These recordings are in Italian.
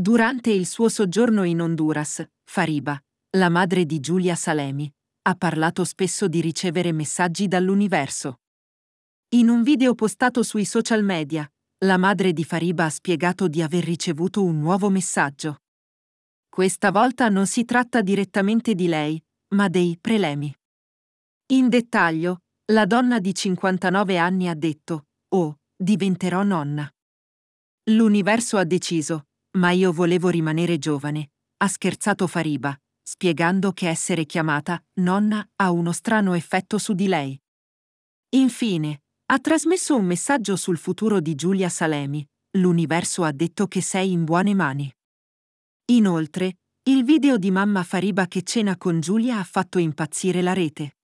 Durante il suo soggiorno in Honduras, Fariba, la madre di Giulia Salemi, ha parlato spesso di ricevere messaggi dall'universo. In un video postato sui social media, la madre di Fariba ha spiegato di aver ricevuto un nuovo messaggio. Questa volta non si tratta direttamente di lei, ma dei prelemi. In dettaglio, la donna di 59 anni ha detto, Oh, diventerò nonna. L'universo ha deciso, ma io volevo rimanere giovane, ha scherzato Fariba, spiegando che essere chiamata nonna ha uno strano effetto su di lei. Infine, ha trasmesso un messaggio sul futuro di Giulia Salemi. L'universo ha detto che sei in buone mani. Inoltre, il video di mamma Fariba che cena con Giulia ha fatto impazzire la rete.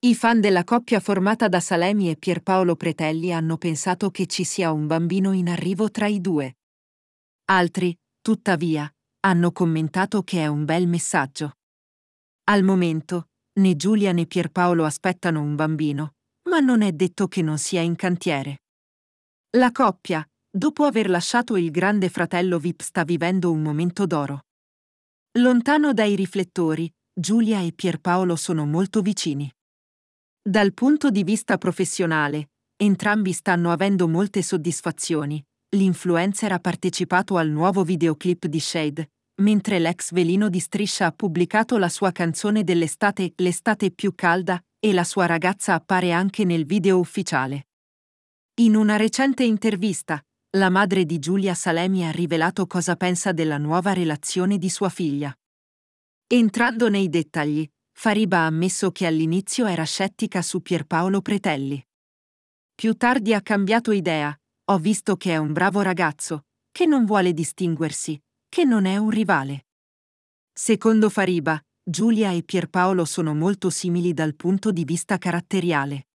I fan della coppia formata da Salemi e Pierpaolo Pretelli hanno pensato che ci sia un bambino in arrivo tra i due. Altri, tuttavia, hanno commentato che è un bel messaggio. Al momento, né Giulia né Pierpaolo aspettano un bambino, ma non è detto che non sia in cantiere. La coppia, dopo aver lasciato il grande fratello Vip, sta vivendo un momento d'oro. Lontano dai riflettori, Giulia e Pierpaolo sono molto vicini. Dal punto di vista professionale, entrambi stanno avendo molte soddisfazioni. L'influencer ha partecipato al nuovo videoclip di Shade, mentre l'ex velino di Striscia ha pubblicato la sua canzone dell'estate L'estate più calda e la sua ragazza appare anche nel video ufficiale. In una recente intervista, la madre di Giulia Salemi ha rivelato cosa pensa della nuova relazione di sua figlia. Entrando nei dettagli, Fariba ha ammesso che all'inizio era scettica su Pierpaolo Pretelli. Più tardi ha cambiato idea, ho visto che è un bravo ragazzo, che non vuole distinguersi, che non è un rivale. Secondo Fariba, Giulia e Pierpaolo sono molto simili dal punto di vista caratteriale.